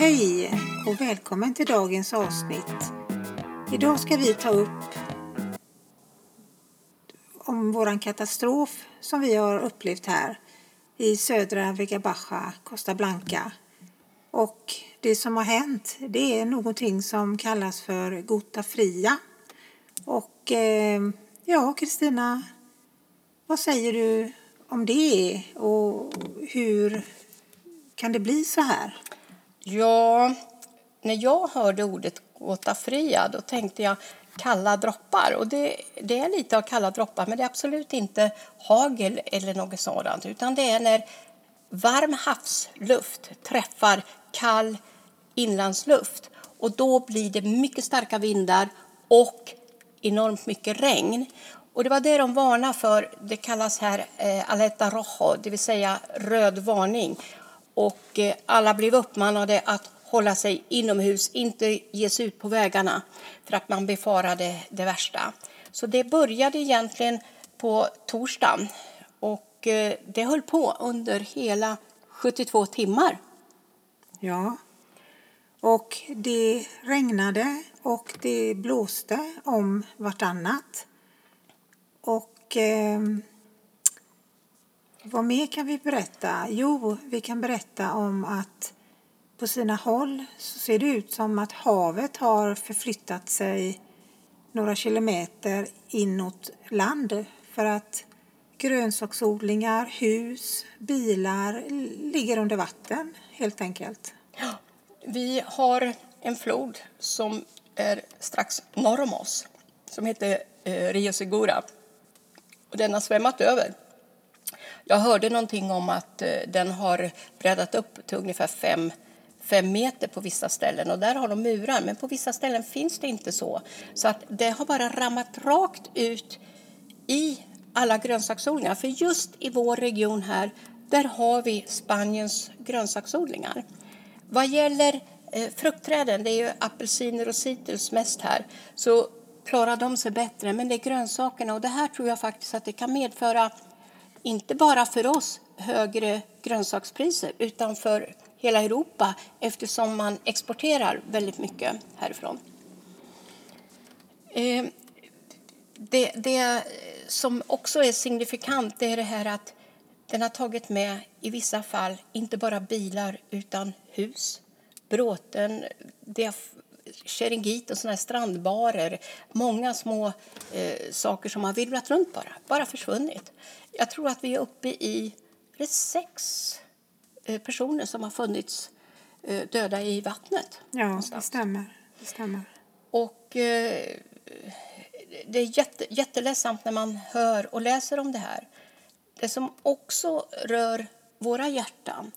Hej och välkommen till dagens avsnitt. Idag ska vi ta upp om våran katastrof som vi har upplevt här i södra Vega Baja, Costa Blanca. Och det som har hänt det är någonting som kallas för Gota Fria. Och eh, ja, Kristina, vad säger du om det och hur kan det bli så här? Ja, när jag hörde ordet Gota Fria då tänkte jag kalla droppar. Och det, det, är lite av kalla droppar, men det är absolut inte hagel eller något sådant. Utan det är när varm havsluft träffar kall inlandsluft. Och då blir det mycket starka vindar och enormt mycket regn. Och det var det de varnade för. Det kallas här eh, aleta rojo, det vill säga röd varning. Och eh, alla blev uppmanade att hålla sig inomhus, inte ge sig ut på vägarna för att man befarade det värsta. Så det började egentligen på torsdagen och eh, det höll på under hela 72 timmar. Ja, och det regnade och det blåste om vartannat. Och eh, vad mer kan vi berätta? Jo, vi kan berätta om att på sina håll så ser det ut som att havet har förflyttat sig några kilometer inåt land för att grönsaksodlingar, hus, bilar ligger under vatten helt enkelt. Ja, vi har en flod som är strax norr om oss som heter eh, Rio Segura. Och den har svämmat över. Jag hörde någonting om att eh, den har breddat upp till ungefär fem fem meter på vissa ställen och där har de murar men på vissa ställen finns det inte så. Så att det har bara rammat rakt ut i alla grönsaksodlingar. För just i vår region här, där har vi Spaniens grönsaksodlingar. Vad gäller eh, fruktträden, det är ju apelsiner och citrus mest här, så klarar de sig bättre. Men det är grönsakerna och det här tror jag faktiskt att det kan medföra, inte bara för oss, högre grönsakspriser utan för hela Europa eftersom man exporterar väldigt mycket härifrån. Eh, det, det som också är signifikant är det här att den har tagit med i vissa fall inte bara bilar utan hus, bråten, Sheringit och såna här strandbarer. Många små eh, saker som har virvlat runt bara, bara försvunnit. Jag tror att vi är uppe i sex Eh, personer som har funnits eh, döda i vattnet. Ja, det stämmer. det stämmer. Och eh, det är jätte, jätteledsamt när man hör och läser om det här. Det som också rör våra hjärtan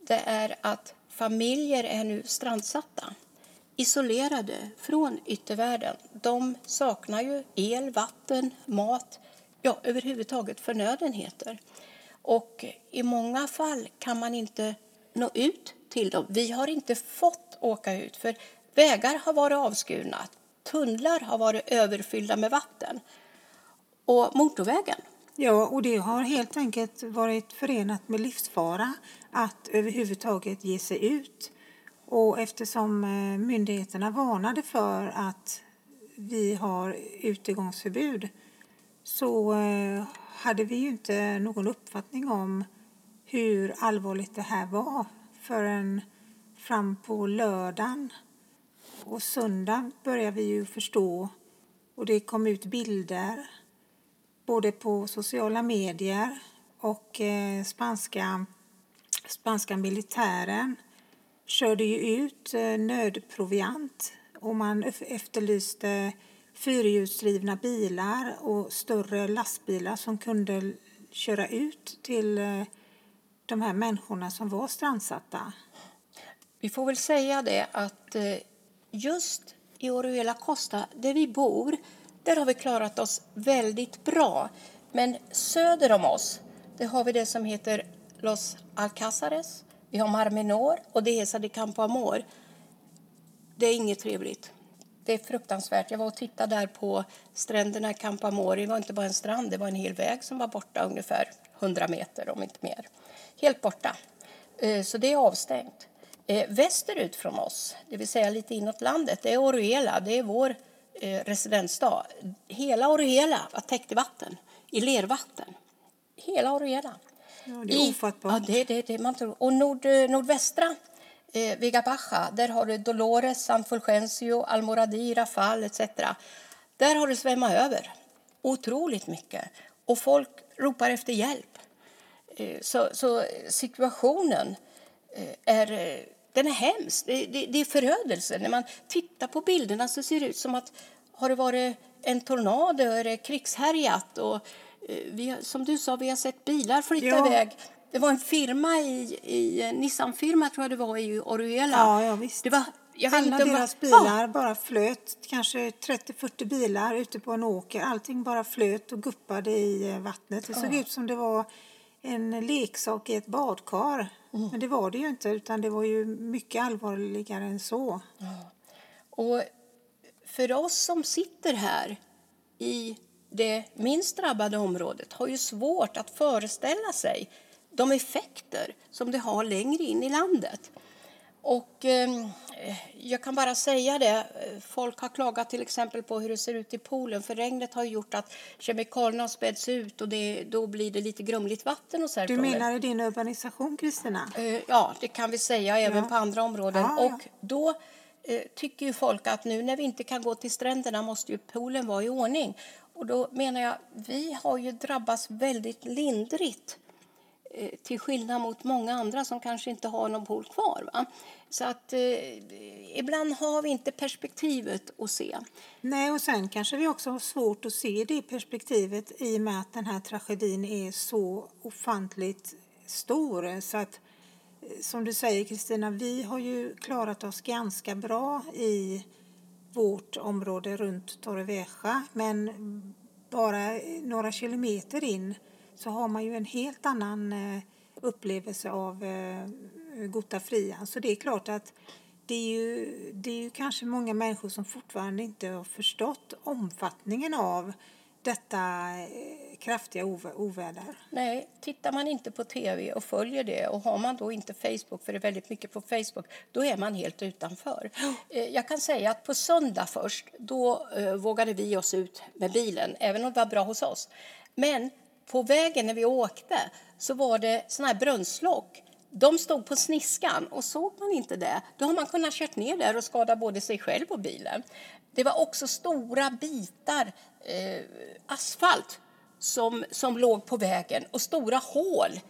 det är att familjer är nu strandsatta, isolerade från yttervärlden. De saknar ju el, vatten, mat, ja, överhuvudtaget förnödenheter. Och i många fall kan man inte nå ut till dem. Vi har inte fått åka ut för vägar har varit avskurna, tunnlar har varit överfyllda med vatten och motorvägen. Ja, och det har helt enkelt varit förenat med livsfara att överhuvudtaget ge sig ut. Och eftersom eh, myndigheterna varnade för att vi har utegångsförbud så eh, hade vi ju inte någon uppfattning om hur allvarligt det här var förrän fram på lördagen. Och söndagen började vi ju förstå och det kom ut bilder både på sociala medier och eh, spanska, spanska militären körde ju ut eh, nödproviant och man efterlyste fyrhjulsdrivna bilar och större lastbilar som kunde köra ut till eh, de här människorna som var strandsatta. Vi får väl säga det att eh, just i Oruela Costa, där vi bor, där har vi klarat oss väldigt bra. Men söder om oss, där har vi det som heter Los Alcázares, vi har Marmenor och och är de Campo Amor. Det är inget trevligt. Det är fruktansvärt. Jag var och tittade där på stränderna i Campamori. Det var inte bara en strand, det var en hel väg som var borta ungefär 100 meter, om inte mer. Helt borta. Eh, så det är avstängt. Eh, västerut från oss, det vill säga lite inåt landet, det är Oruela. Det är vår eh, residensstad. Hela Oruela var täckt i vatten, i lervatten. Hela Oruela. Ja, det är ofattbart. Ja, det, det, det man tror. Och nord, nordvästra eh, Vega Baja, där har du Dolores, San Fulgencio, Almoradí, Rafal etc. Där har det svämmat över otroligt mycket och folk ropar efter hjälp. Eh, så, så situationen eh, är, eh, den är hemsk. Det, det, det är förödelse. När man tittar på bilderna så ser det ut som att har det varit en tornado det krigshärjat. Och, vi, som du sa, vi har sett bilar flytta ja. iväg. Det var en firma i, i Nissan-firma tror jag det var i Oruela. Ja, ja, visst. Det var jag Alla inte, deras bilar oh. bara flöt, kanske 30-40 bilar ute på en åker. Allting bara flöt och guppade i vattnet. Det såg ut som det var en leksak i ett badkar. Mm. Men det var det ju inte, utan det var ju mycket allvarligare än så. Ja. Och för oss som sitter här i det minst drabbade området har ju svårt att föreställa sig de effekter som det har längre in i landet. Och eh, jag kan bara säga det, folk har klagat till exempel på hur det ser ut i poolen för regnet har gjort att kemikalierna späds ut och det, då blir det lite grumligt vatten och så Du menar i din urbanisation Kristina? Eh, ja, det kan vi säga även ja. på andra områden. Ja, och då eh, tycker ju folk att nu när vi inte kan gå till stränderna måste ju poolen vara i ordning. Och då menar jag, vi har ju drabbats väldigt lindrigt Eh, till skillnad mot många andra som kanske inte har någon pool kvar. Va? Så att eh, ibland har vi inte perspektivet att se. Nej, och sen kanske vi också har svårt att se det perspektivet i och med att den här tragedin är så ofantligt stor. Så att, eh, som du säger Kristina, vi har ju klarat oss ganska bra i vårt område runt Torrevieja, men bara några kilometer in så har man ju en helt annan eh, upplevelse av eh, Gota Fria. Så det är klart att det är, ju, det är ju kanske många människor som fortfarande inte har förstått omfattningen av detta eh, kraftiga oväder. Nej, tittar man inte på tv och följer det och har man då inte Facebook, för det är väldigt mycket på Facebook, då är man helt utanför. Jag kan säga att på söndag först, då vågade vi oss ut med bilen, även om det var bra hos oss. Men på vägen när vi åkte så var det såna här brunnslock. De stod på sniskan och såg man inte det, då har man kunnat kört ner där och skada både sig själv och bilen. Det var också stora bitar eh, asfalt som, som låg på vägen och stora hål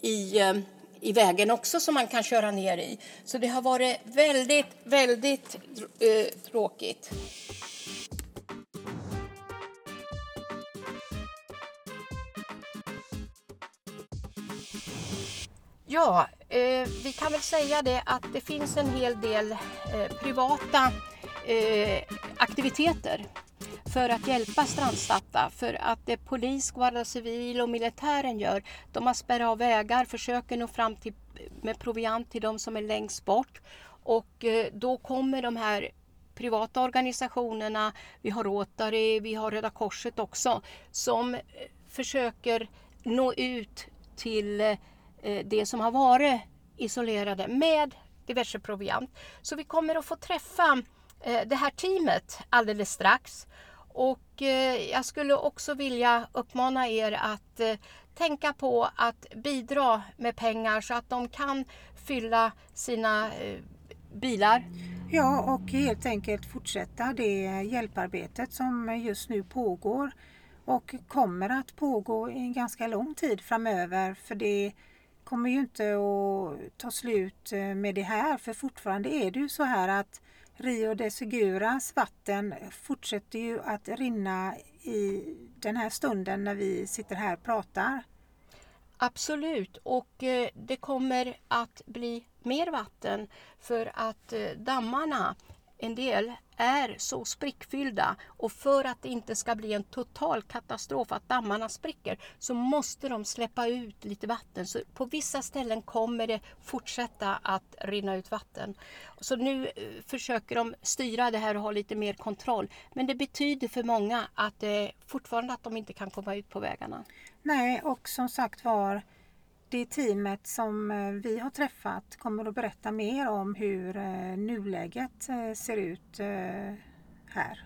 i, eh, i vägen också som man kan köra ner i. Så det har varit väldigt, väldigt eh, tråkigt. Ja, eh, vi kan väl säga det att det finns en hel del eh, privata eh, aktiviteter för att hjälpa strandsatta. För att det polis, guarda Civil och militären gör, de har spärrat av vägar, försöker nå fram till, med proviant till de som är längst bort. Och eh, då kommer de här privata organisationerna, vi har Rotary, vi har Röda Korset också, som eh, försöker nå ut till Eh, Eh, det som har varit isolerade med diverse proviant. Så vi kommer att få träffa eh, det här teamet alldeles strax. Och eh, jag skulle också vilja uppmana er att tänka på att bidra med pengar så att de kan fylla sina bilar. Ja, och helt enkelt fortsätta det hjälparbetet som just nu pågår och kommer att pågå i en ganska lång tid framöver. För det kommer ju inte att ta slut eh, med det här för fortfarande är det ju så här att Rio de Seguras vatten fortsätter ju att rinna i den här stunden när vi sitter här och pratar. Absolut, och eh, det kommer att bli mer vatten för att eh, dammarna en del är så sprickfyllda och för att det inte ska bli en total katastrof att dammarna spricker så måste de släppa ut lite vatten. Så på vissa ställen kommer det fortsätta att rinna ut vatten. Så nu eh, försöker de styra det här och ha lite mer kontroll. Men det betyder för många att det fortfarande att de inte kan komma ut på vägarna. Nej, och som sagt var det teamet som eh, vi har träffat kommer att berätta mer om hur eh, nuläget eh, ser ut här.